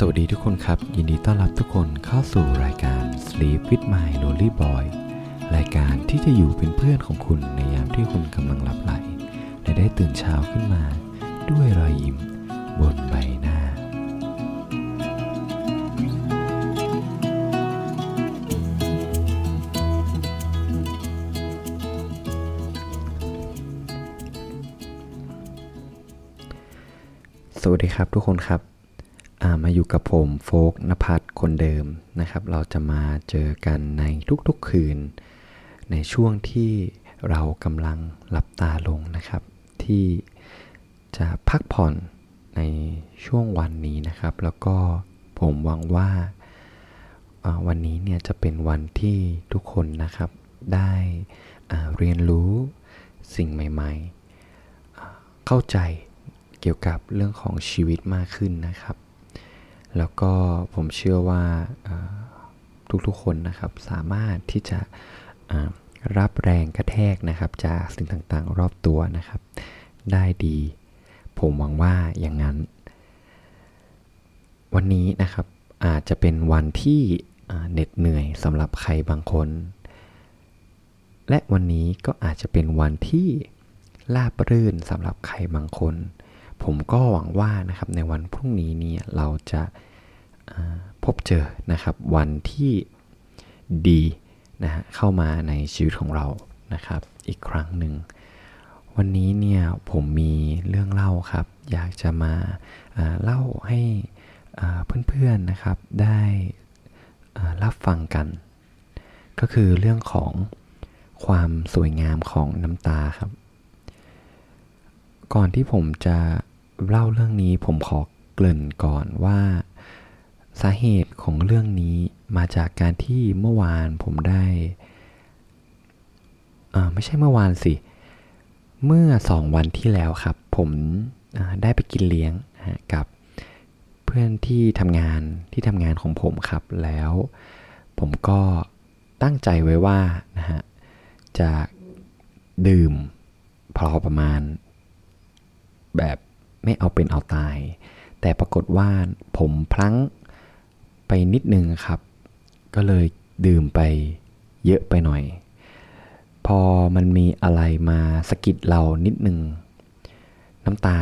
สวัสดีทุกคนครับ ยินดีต้อนรับทุกคนเข้าสู่รายการ Sleep with My Lonely Boy รายการที่จะอยู่เป็นเพื่อนของคุณในยามที่คุณกำลังหลับไหล และได้ตื่นเช้าขึ้นมา ด้วยรอยยิ้มบนใบหน้า สวัสดีครับทุกคนครับ มาอยู่กับผมโฟกนภัทรคนเดิมนะครับ เราจะมาเจอกันในทุกๆคืน ในช่วงที่เรากำลังหลับตาลงนะครับ ที่จะพักผ่อนในช่วงวันนี้นะครับ แล้วก็ผมหวังว่าวันนี้เนี่ยจะเป็นวันที่ทุกคนนะครับได้เรียนรู้สิ่งใหม่ๆอ่เข้าใจเกี่ยวกับเรื่องของชีวิตมากขึ้นนะครับ แล้วก็ผมเชื่อว่าทุกๆคนนะครับสามารถที่จะรับแรงกระแทกนะครับ จากสิ่งต่างๆ รอบตัวนะครับ ได้ดี ผมหวังว่าอย่างนั้น วันนี้นะครับอาจจะเป็นวันที่เหน็ดเหนื่อยสำหรับใครบางคน และวันนี้ก็อาจจะเป็นวันที่ราบรื่นสำหรับใครบางคน ผมก็หวังว่านะครับในวันพรุ่งนี้เนี่ยเราจะพบเจอนะครับวันที่ดีนะฮะเข้ามาในชีวิตของเรานะครับ อีกครั้งหนึ่ง วันนี้เนี่ยผมมีเรื่องเล่าครับ อยากจะมาเล่าให้เพื่อนๆนะครับได้รับฟังกัน ก็คือเรื่องของความสวยงามของน้ำตาครับ ก่อนที่ผมจะเล่าเรื่องนี้ผมขอเกริ่นก่อนว่าสาเหตุของเรื่องนี้มาจากการที่เมื่อวานผมได้อ่าไม่ใช่เมื่อวานสิ เมื่อสองวันที่แล้วครับ ผมได้ไปกินเลี้ยงกับเพื่อนที่ทำงานที่ทำงานของผมครับแล้ว ผมก็ตั้งใจไว้ว่านะฮะจะดื่มพอประมาณ แบบไม่เอาเป็นเอาตาย แต่ปรากฏว่าผมพลั้งไปนิดนึงครับ ก็เลยดื่มไปเยอะไปหน่อย พอมันมีอะไรมาสะกิดเรานิดนึง น้ำตา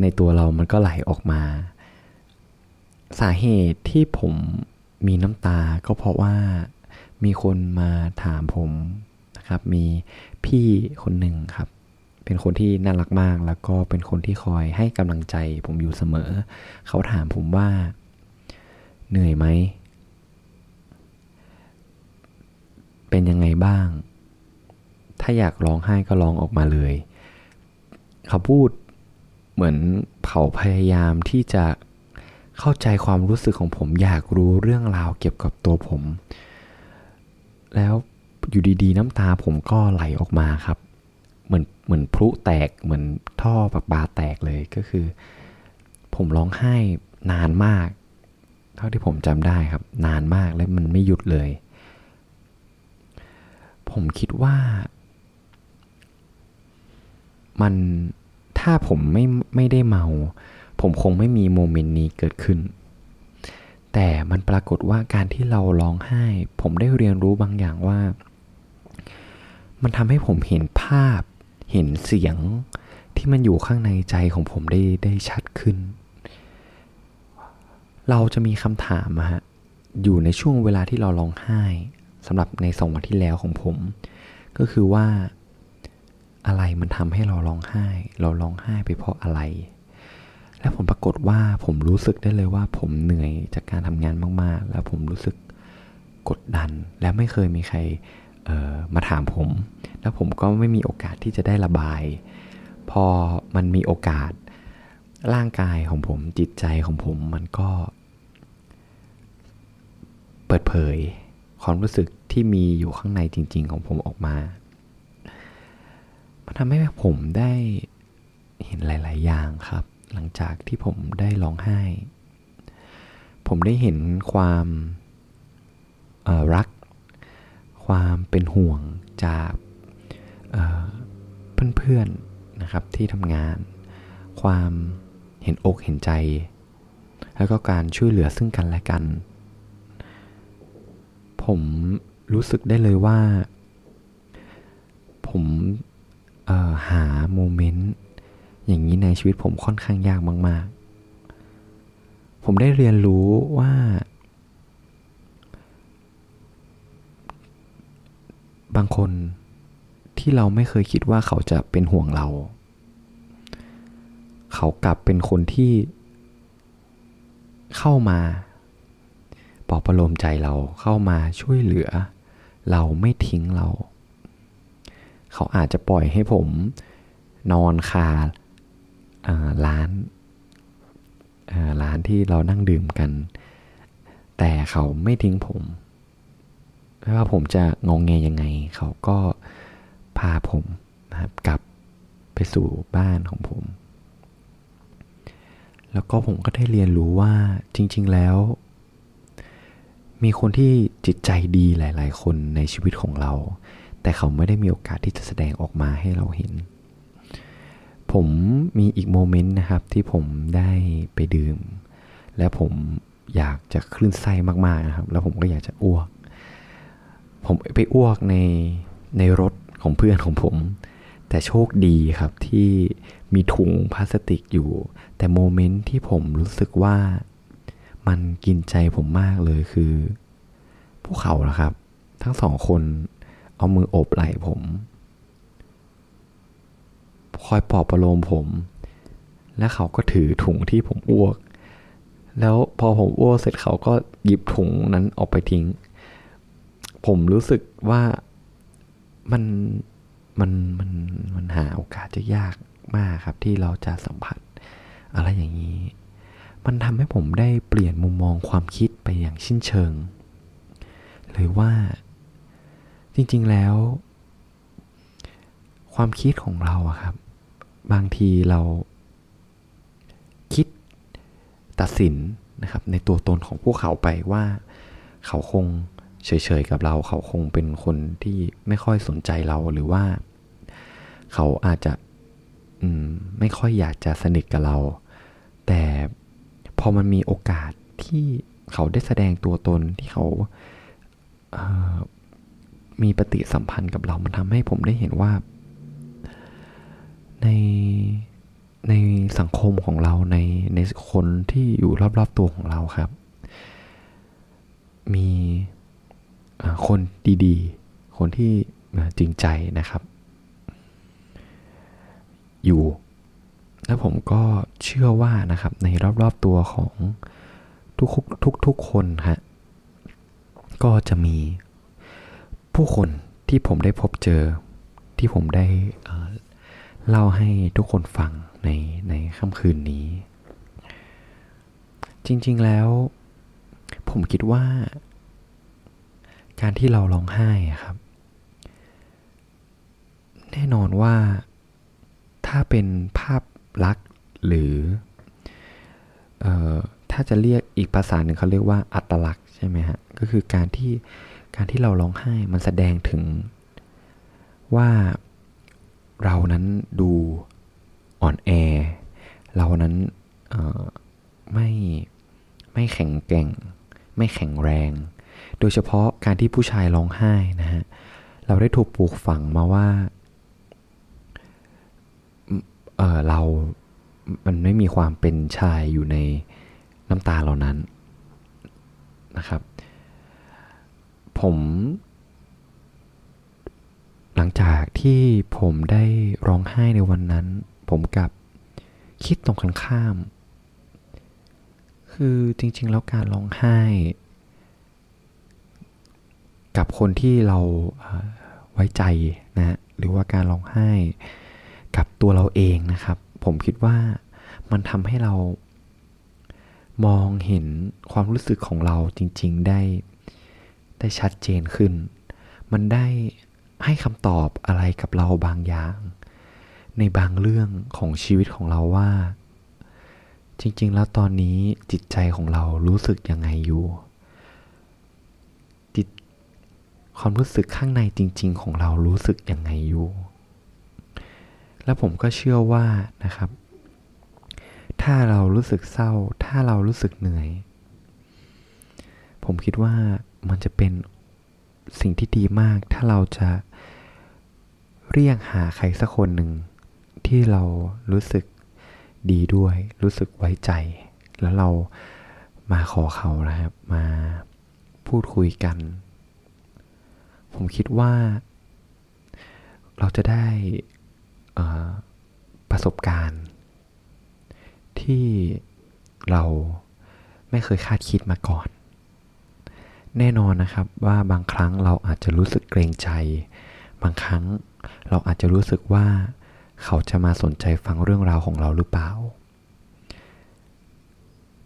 ในตัวเรามันก็ไหลออกมา สาเหตุที่ผมมีน้ำตาก็เพราะว่ามีคนมาถามผมนะครับ มีพี่คนหนึ่งครับ เป็นคนที่น่ารักมาก แล้วก็เป็นคนที่คอยให้กำลังใจผมอยู่เสมอ เขาถามผมว่า เหนื่อยไหม เป็นยังไงบ้าง ถ้าอยากร้องไห้ก็ร้องออกมาเลย เขาพูดเหมือนเขาพยายามที่จะเข้าใจความรู้สึกของผมอยากรู้เรื่องราวเกี่ยวกับตัวผม แล้วอยู่ดีๆ น้ำตาผมก็ไหลออกมาครับ เหมือนเหมือนพลุแตกเหมือนท่อปากบาแตกเลยก็คือ ผมร้องไห้นานมาก เท่าที่ผมจำได้ครับ นานมากและมันไม่หยุดเลย ผมคิดว่า มันถ้าผมไม่ไม่ได้เมา ผมคงไม่มีโมเมนต์นี้เกิดขึ้น แต่มันปรากฏว่าการที่เราร้องไห้ ผมได้เรียนรู้บางอย่างว่า มันทำให้ผมเห็นภาพ เห็นเสียงที่มันอยู่ข้างในใจของผมได้ได้ชัดขึ้น เราจะมีคำถามอะฮะอยู่ในช่วงเวลาที่เราร้องไห้สำหรับในสองวันที่แล้วของผม ก็คือว่าอะไรมันทำให้เราร้องไห้ เราร้องไห้ไปเพราะอะไร และผมปรากฏว่าผมรู้สึกได้เลยว่า ผมเหนื่อยจากการทำงานมาก ๆ แล้วผมรู้สึกกดดัน และไม่เคยมีใคร มาถามผม แล้วผมก็ไม่มีโอกาสที่จะได้ระบาย พอมันมีโอกาสร่างกายของผมจิตใจของผมมันก็ เปิดเผยความรู้สึกที่มีอยู่ข้างในจริง ๆ ของผมออกมา มันทำให้ผมได้เห็นหลาย ๆ อย่างครับ หลังจากที่ผมได้ร้องไห้ ผมได้เห็นความรัก ความเป็นห่วงจากเเพื่อนๆนะครับที่ทำงาน ความเห็นอกเห็นใจ แล้วก็การช่วยเหลือซึ่งกันและกัน ผมรู้สึกได้เลยว่า ผมหาโมเมนต์อย่างนี้ในชีวิตผมค่อนข้างยากมาก ๆ ผมได้เรียนรู้ว่า บางคนที่เราไม่เคยคิดว่าเขาจะเป็นห่วงเรา เขากลับเป็นคนที่เข้ามาปลอบประโลมใจเราเข้ามาช่วยเหลือ เราไม่ทิ้งเรา เขาอาจจะปล่อยให้ผมนอนคาร้านร้านที่เรานั่งดื่มกัน แต่เขาไม่ทิ้งผม ไม่ว่าผมจะงงเงยยังไง เขาก็พาผมนะครับกลับไปสู่บ้านของผม แล้วก็ผมก็ได้เรียนรู้ว่าจริง ๆแล้ว มีคนที่จิตใจดีหลาย ๆ คนในชีวิตของเรา แต่เขาไม่ได้มีโอกาสที่จะแสดงออกมาให้เราเห็น ผมมีอีกโมเมนต์นะครับที่ผมได้ไปดื่ม และผมอยากจะคลื่นไส้มาก ๆ นะครับ แล้วผมก็อยากจะอ้วก ผมไปอ้วกในในรถของเพื่อนของผม แต่โชคดีครับที่มีถุงพลาสติกอยู่ แต่โมเมนต์ที่ผมรู้สึกว่ามันกินใจผมมากเลยคือ พวกเขานะครับ ทั้งสองคนเอามือโอบไหล่ผม คอยปลอบประโลมผม และเขาก็ถือถุงที่ผมอ้วก แล้วพอผมอ้วกเสร็จเขาก็หยิบถุงนั้นออกไปทิ้ง ผมรู้สึกว่ามันมันมันมันหาโอกาสจะยากมากครับที่เราจะสัมผัสอะไรอย่างนี้ มันทำให้ผมได้เปลี่ยนมุมมองความคิดไปอย่างชิ้นเชิงเลยว่าจริงๆแล้ว ความคิดของเราอะครับ บางทีเราคิดตัดสินนะครับ ในตัวตนของพวกเขาไปว่าเขาคง เฉยๆกับเราเขาคงเป็นคนที่ไม่ค่อยสนใจเราหรือว่า เขาอาจจะไม่ค่อยอยากจะสนิทกับเรา แต่พอมันมีโอกาสที่เขาได้แสดงตัวตนที่เขาามีปฏิสัมพันธ์กับเรา มันทำให้ผมได้เห็นว่า ในในสังคมของเราในในคนที่อยู่รอบๆตัวของเราครับ มี คนดีๆ คนที่จริงใจนะครับ อยู่ แล้วผมก็เชื่อว่านะครับในรอบๆตัวของทุกทุกทุกคนฮะก็จะมีผู้คนที่ผมได้พบเจอที่ผมได้เล่าให้ทุกคนฟังในในค่ำคืนนี้ จริง ๆแล้ว ผมคิดว่า การที่เราร้องไห้ครับ แน่นอนว่าถ้าเป็นภาพลักษณ์หรืออถ้าจะเรียกอีกภาษาหนึ่งเขาเรียกว่าอัตลักษณ์ใช่ไหมฮะก็คือการที่การที่เราร้องไห้มันแสดงถึงว่าเรานั้นดูอ่อนแอ เรานั้นไม่ไม่แข็งแกร่ง ไม่แข็งแรง โดยเฉพาะการที่ผู้ชายร้องไห้นะฮะ เราได้ถูกปลูกฝังมาว่า เออเรา มันไม่มีความเป็นชายอยู่ในน้ำตาเหล่านั้นนะครับ ผมหลังจากที่ผมได้ร้องไห้ในวันนั้น ผมกับคิดตรงกันข้าม คือจริง ๆ แล้วการร้องไห้ กับคนที่เราไว้ใจนะหรือว่าการร้องไห้กับตัวเราเองนะครับ ผมคิดว่ามันทำให้เรามองเห็นความรู้สึกของเราจริง ๆ ได้ได้ชัดเจนขึ้น มันได้ให้คำตอบอะไรกับเราบางอย่าง ในบางเรื่องของชีวิตของเราว่า จริง ๆ แล้วตอนนี้จิตใจของเรารู้สึกยังไงอยู่ ความรู้สึกข้างในจริง ๆ ของเรารู้สึกยังไงอยู่ แล้วผมก็เชื่อว่านะครับ ถ้าเรารู้สึกเศร้า ถ้าเรารู้สึกเหนื่อย ผมคิดว่ามันจะเป็นสิ่งที่ดีมาก ถ้าเราจะเรียกหาใครสักคนหนึ่งที่เรารู้สึกดีด้วย รู้สึกไว้ใจ แล้วเรามาขอเขานะครับ มาพูดคุยกัน ผมคิดว่า เราจะได้ประสบการณ์ ที่เราไม่เคยคาดคิดมาก่อน แน่นอนนะครับว่าบางครั้งเราอาจจะรู้สึกเกรงใจ บางครั้งเราอาจจะรู้สึกว่าเขาจะมาสนใจฟังเรื่องราวของเราหรือเปล่า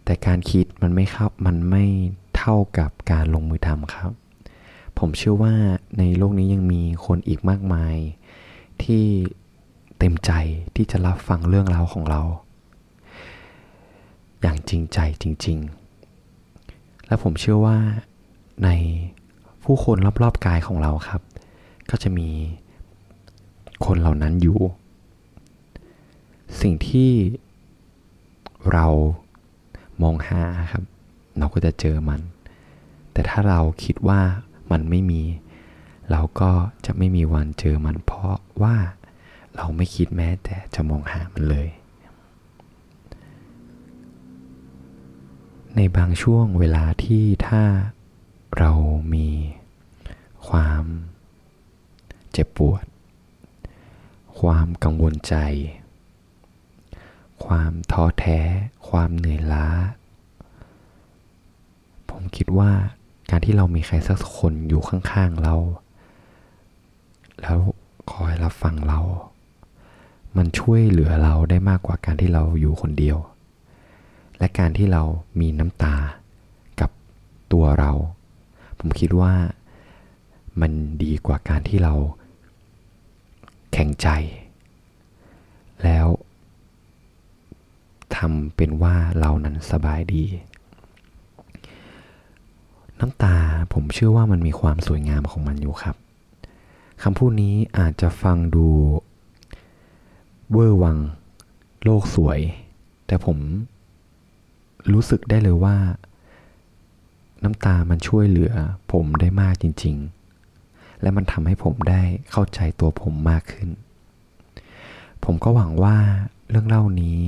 แต่การคิดมันไม่เข้ามันไม่เท่ากับการลงมือทำครับ ผมเชื่อว่าในโลกนี้ยังมีคนอีกมากมาย ที่เต็มใจที่จะรับฟังเรื่องราวของเรา อย่างจริงใจจริง ๆ และผมเชื่อว่าในผู้คนรอบๆกายของเราครับ ก็จะมีคนเหล่านั้นอยู่ สิ่งที่เรามองหาครับ เราก็จะเจอมัน แต่ถ้าเราคิดว่า มันไม่มี เราก็จะไม่มีวันเจอมันเพราะว่าเราไม่คิดแม้แต่จะมองหามันเลย ในบางช่วงเวลาที่ถ้าเรามีความเจ็บปวด ความกังวลใจ ความท้อแท้ ความเหนื่อยล้า ผมคิดว่า การที่เรามีใครสักคนอยู่ข้างๆเรา แล้วคอยรับฟังเรา มันช่วยเหลือเราได้มากกว่าการที่เราอยู่คนเดียว และการที่เรามีน้ำตากับตัวเรา ผมคิดว่ามันดีกว่าการที่เราแข็งใจ แล้วทำเป็นว่าเรานั้นสบายดี น้ำตาผมเชื่อว่ามันมีความสวยงามของมันอยู่ครับคำพูดนี้อาจจะฟังดูเวอร์วัง โลกสวย แต่ผมรู้สึกได้เลยว่า น้ำตามันช่วยเหลือผมได้มากจริง ๆ และมันทำให้ผมได้เข้าใจตัวผมมากขึ้น ผมก็หวังว่าเรื่องเล่านี้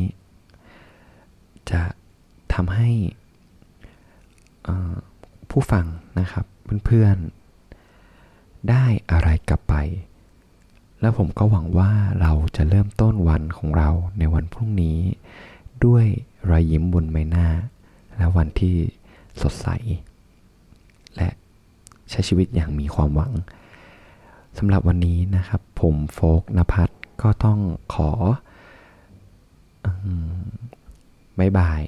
จะทำให้ ผู้ฟังนะครับเพื่อนๆ ได้อะไรกลับไป แล้วผมก็หวังว่าเราจะเริ่มต้นวันของเราในวันพรุ่งนี้ ด้วยรอยยิ้มบนใบหน้า และวันที่สดใส และใช้ชีวิตอย่างมีความหวังสำหรับวันนี้นะครับ ผมโฟกนภัทรก็ต้องขอบายบาย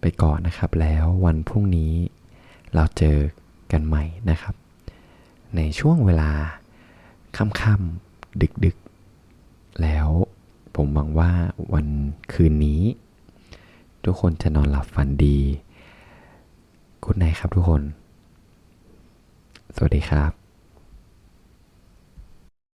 ไปก่อนนะครับแล้ววันพรุ่งนี้ เราเจอกันใหม่นะครับ ในช่วงเวลาค่ำๆดึกๆ แล้วผมหวังว่าวันคืนนี้ ทุกคนจะนอนหลับฝันดีกุดไนครับทุกคน สวัสดีครับ